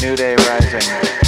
New day rising.